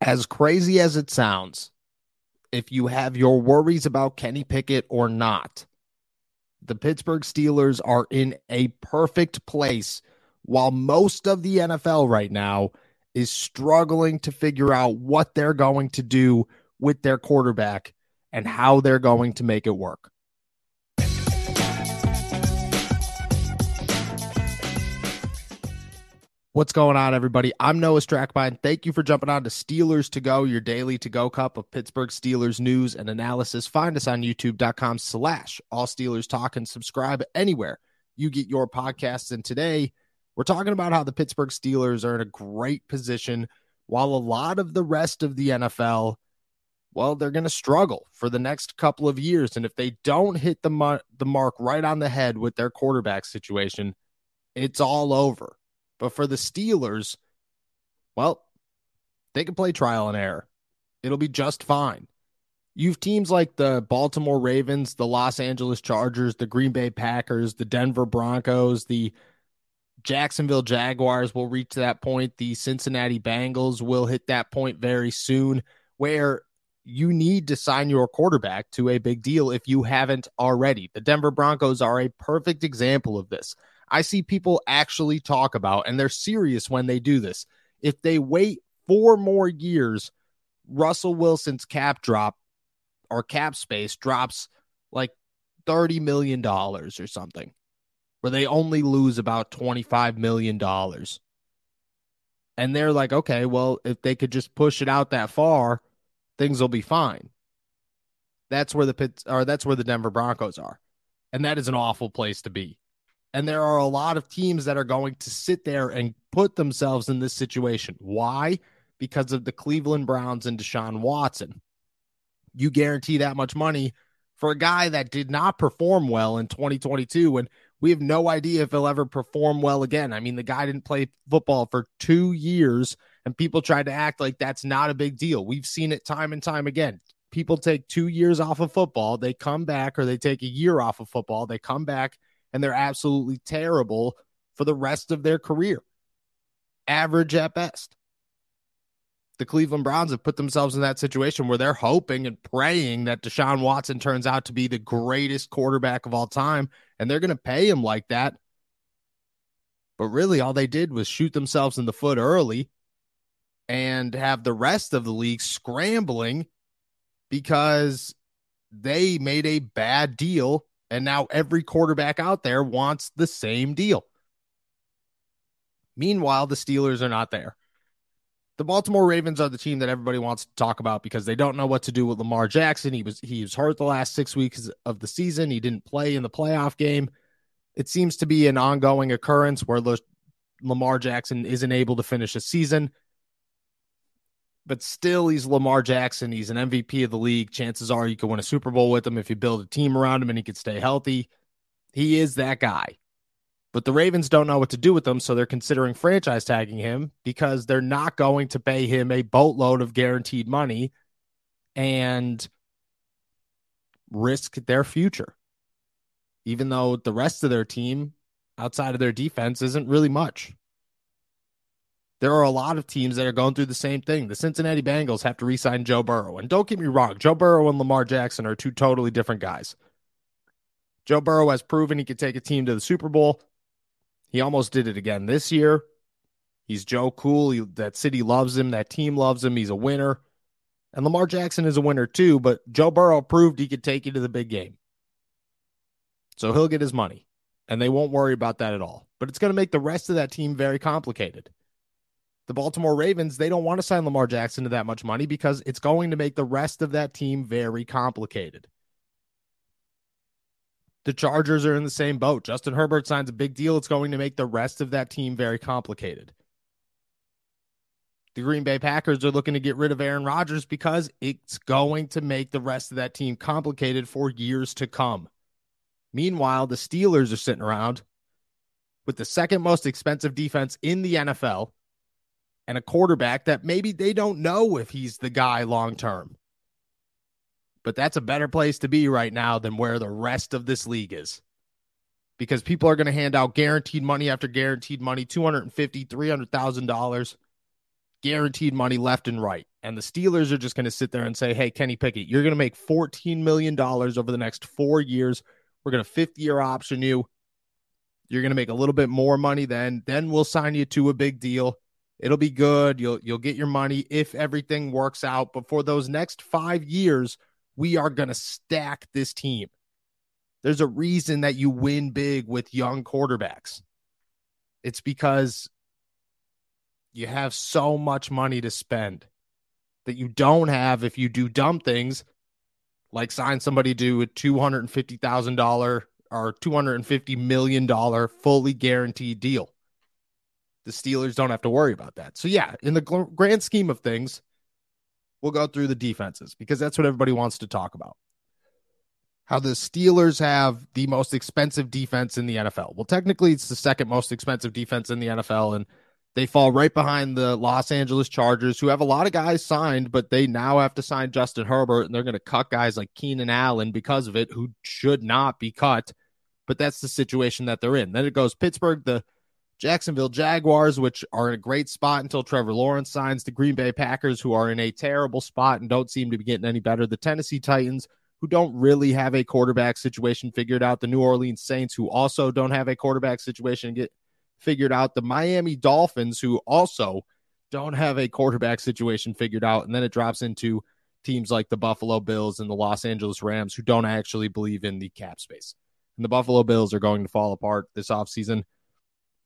As crazy as it sounds, if you have your worries about Kenny Pickett or not, the Pittsburgh Steelers are in a perfect place while most of the NFL right now is struggling to figure out what they're going to do with their quarterback and how they're going to make it work. What's going on, everybody? I'm Noah Strackbein. Thank you for jumping on to Steelers to Go, your daily to go cup of Pittsburgh Steelers news and analysis. Find us on youtube.com slash all Steelers talk and subscribe anywhere you get your podcasts. And today we're talking about how the Pittsburgh Steelers are in a great position while a lot of the rest of the NFL, well, they're going to struggle for the next couple of years. And if they don't hit the, mar- the mark right on the head with their quarterback situation, it's all over. But for the Steelers, well, they can play trial and error. It'll be just fine. You've teams like the Baltimore Ravens, the Los Angeles Chargers, the Green Bay Packers, the Denver Broncos, the Jacksonville Jaguars will reach that point. The Cincinnati Bengals will hit that point very soon where you need to sign your quarterback to a big deal if you haven't already. The Denver Broncos are a perfect example of this. I see people actually talk about, and they're serious when they do this. If they wait four more years, Russell Wilson's cap drop or cap space drops like $30 million or something, where they only lose about $25 million. And they're like, okay, well, if they could just push it out that far, things will be fine. That's where the pits or that's where the Denver Broncos are. And that is an awful place to be. And there are a lot of teams that are going to sit there and put themselves in this situation. Why? Because of the Cleveland Browns and Deshaun Watson. You guarantee that much money for a guy that did not perform well in 2022. And we have no idea if he'll ever perform well again. I mean, the guy didn't play football for two years, and people tried to act like that's not a big deal. We've seen it time and time again. People take two years off of football, they come back, or they take a year off of football, they come back and they're absolutely terrible for the rest of their career. Average at best. The Cleveland Browns have put themselves in that situation where they're hoping and praying that Deshaun Watson turns out to be the greatest quarterback of all time, and they're going to pay him like that. But really, all they did was shoot themselves in the foot early and have the rest of the league scrambling because they made a bad deal and now every quarterback out there wants the same deal. Meanwhile, the Steelers are not there. The Baltimore Ravens are the team that everybody wants to talk about because they don't know what to do with Lamar Jackson. He was he was hurt the last 6 weeks of the season. He didn't play in the playoff game. It seems to be an ongoing occurrence where Lamar Jackson isn't able to finish a season but still he's Lamar Jackson. He's an MVP of the league. Chances are you could win a Super Bowl with him if you build a team around him and he could stay healthy. He is that guy. But the Ravens don't know what to do with him, so they're considering franchise tagging him because they're not going to pay him a boatload of guaranteed money and risk their future. Even though the rest of their team outside of their defense isn't really much. There are a lot of teams that are going through the same thing. The Cincinnati Bengals have to re sign Joe Burrow. And don't get me wrong, Joe Burrow and Lamar Jackson are two totally different guys. Joe Burrow has proven he could take a team to the Super Bowl. He almost did it again this year. He's Joe Cool. He, that city loves him. That team loves him. He's a winner. And Lamar Jackson is a winner too, but Joe Burrow proved he could take you to the big game. So he'll get his money, and they won't worry about that at all. But it's going to make the rest of that team very complicated. The Baltimore Ravens, they don't want to sign Lamar Jackson to that much money because it's going to make the rest of that team very complicated. The Chargers are in the same boat. Justin Herbert signs a big deal. It's going to make the rest of that team very complicated. The Green Bay Packers are looking to get rid of Aaron Rodgers because it's going to make the rest of that team complicated for years to come. Meanwhile, the Steelers are sitting around with the second most expensive defense in the NFL and a quarterback that maybe they don't know if he's the guy long term. But that's a better place to be right now than where the rest of this league is. Because people are going to hand out guaranteed money after guaranteed money, $250,000, $300,000, guaranteed money left and right. And the Steelers are just going to sit there and say, hey, Kenny Pickett, you're going to make $14 million over the next four years. We're going to fifth year option you. You're going to make a little bit more money then. Then we'll sign you to a big deal. It'll be good. You'll you'll get your money if everything works out. But for those next five years, we are to stack this team. There's a reason that you win big with young quarterbacks. It's because you have so much money to spend that you don't have if you do dumb things like sign somebody to a $250,000 or $250 million fully guaranteed deal the Steelers don't have to worry about that. So, yeah, in the grand scheme of things, we'll go through the defenses because that's what everybody wants to talk about. How the Steelers have the most expensive defense in the NFL. Well, technically, it's the second most expensive defense in the NFL, and they fall right behind the Los Angeles Chargers, who have a lot of guys signed, but they now have to sign Justin Herbert, and they're going to cut guys like Keenan Allen because of it, who should not be cut. But that's the situation that they're in. Then it goes Pittsburgh, the Jacksonville Jaguars, which are in a great spot until Trevor Lawrence signs, the Green Bay Packers, who are in a terrible spot and don't seem to be getting any better, the Tennessee Titans, who don't really have a quarterback situation figured out, the New Orleans Saints, who also don't have a quarterback situation get figured out, the Miami Dolphins, who also don't have a quarterback situation figured out, and then it drops into teams like the Buffalo Bills and the Los Angeles Rams, who don't actually believe in the cap space. And the Buffalo Bills are going to fall apart this offseason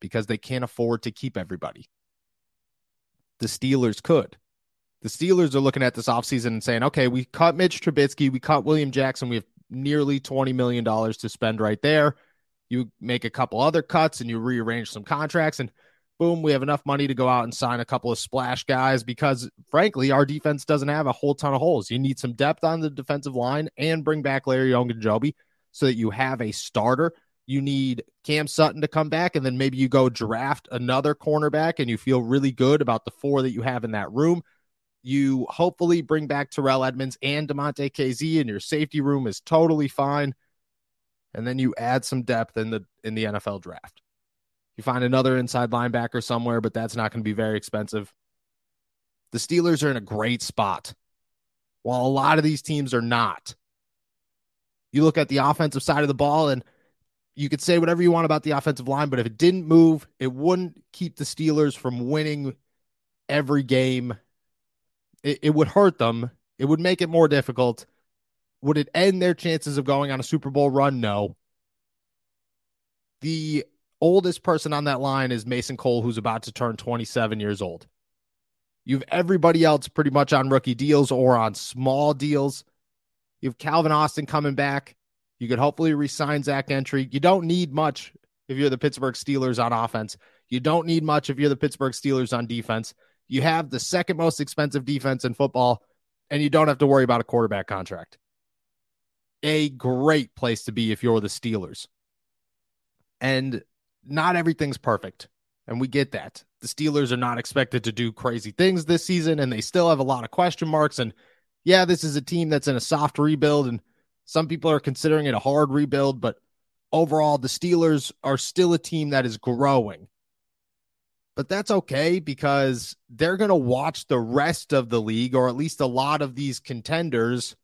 because they can't afford to keep everybody. The Steelers could. The Steelers are looking at this offseason and saying, okay, we cut Mitch Trubisky, we cut William Jackson, we have nearly $20 million to spend right there. You make a couple other cuts and you rearrange some contracts, and boom, we have enough money to go out and sign a couple of splash guys because, frankly, our defense doesn't have a whole ton of holes. You need some depth on the defensive line and bring back Larry Young and Ogunjobi so that you have a starter you need Cam Sutton to come back, and then maybe you go draft another cornerback and you feel really good about the four that you have in that room. You hopefully bring back Terrell Edmunds and Damontae Kazee, and your safety room is totally fine. And then you add some depth in the in the NFL draft. You find another inside linebacker somewhere, but that's not going to be very expensive. The Steelers are in a great spot, while a lot of these teams are not. You look at the offensive side of the ball, and you could say whatever you want about the offensive line, but if it didn't move, it wouldn't keep the Steelers from winning every game. It, it, would hurt them. It would make it more difficult. Would it end their chances of going on a Super Bowl run? No. The oldest person on that line is Mason Cole, who's about to turn 27 years old. You have everybody else pretty much on rookie deals or on small deals. You have Calvin Austin coming back. You could hopefully resign Zach Gentry. You don't need much if you're the Pittsburgh Steelers on offense. You don't need much if you're the Pittsburgh Steelers on defense. You have the second most expensive defense in football, and you don't have to worry about a quarterback contract. A great place to be if you're the Steelers. And not everything's perfect. And we get that. The Steelers are not expected to do crazy things this season, and they still have a lot of question marks. And yeah, this is a team that's in a soft rebuild, and some people are considering it a hard rebuild, but overall, the Steelers are still a team that is growing. But that's okay because they're going to watch the rest of the league, or at least a lot of these contenders,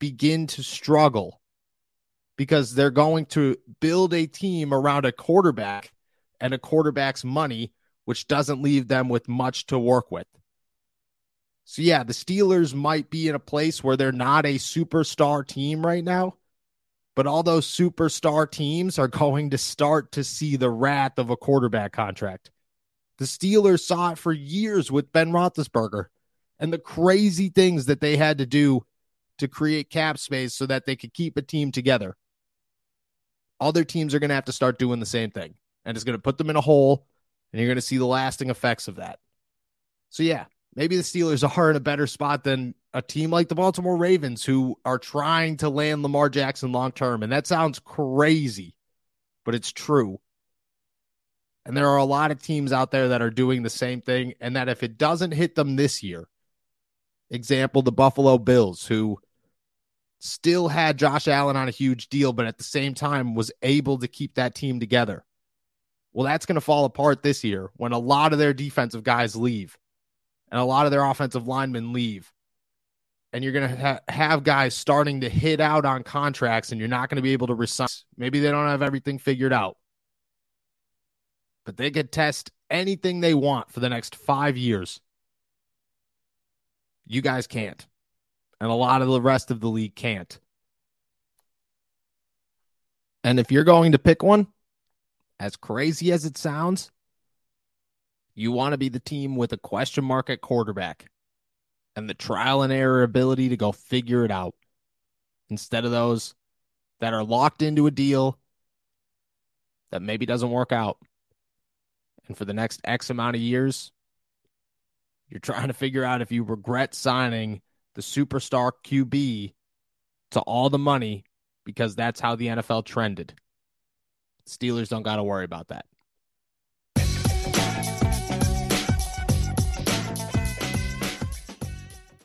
begin to struggle because they're going to build a team around a quarterback and a quarterback's money which doesn't leave them with much to work with. So, yeah, the Steelers might be in a place where they're not a superstar team right now, but all those superstar teams are going to start to see the wrath of a quarterback contract. The Steelers saw it for years with Ben Roethlisberger and the crazy things that they had to do to create cap space so that they could keep a team together. Other teams are going to have to start doing the same thing, and it's going to put them in a hole, and you're going to see the lasting effects of that. So, yeah, maybe the Steelers are in a better spot than a team like the Baltimore Ravens who are trying to land Lamar Jackson long term. And that sounds crazy, but it's true. And there are a lot of teams out there that are doing the same thing. And that if it doesn't hit them this year, example, the Buffalo Bills, who still had Josh Allen on a huge deal, but at the same time was able to keep that team together. Well, that's going to fall apart this year when a lot of their defensive guys leave and a lot of their offensive linemen leave. And you're going to ha- have guys starting to hit out on contracts, and you're not going to be able to resign. Maybe they don't have everything figured out, but they could test anything they want for the next five years. You guys can't. And a lot of the rest of the league can't. And if you're going to pick one, as crazy as it sounds, you want to be the team with a question mark at quarterback and the trial and error ability to go figure it out instead of those that are locked into a deal that maybe doesn't work out. And for the next X amount of years, you're trying to figure out if you regret signing the superstar QB to all the money because that's how the NFL trended. Steelers don't got to worry about that.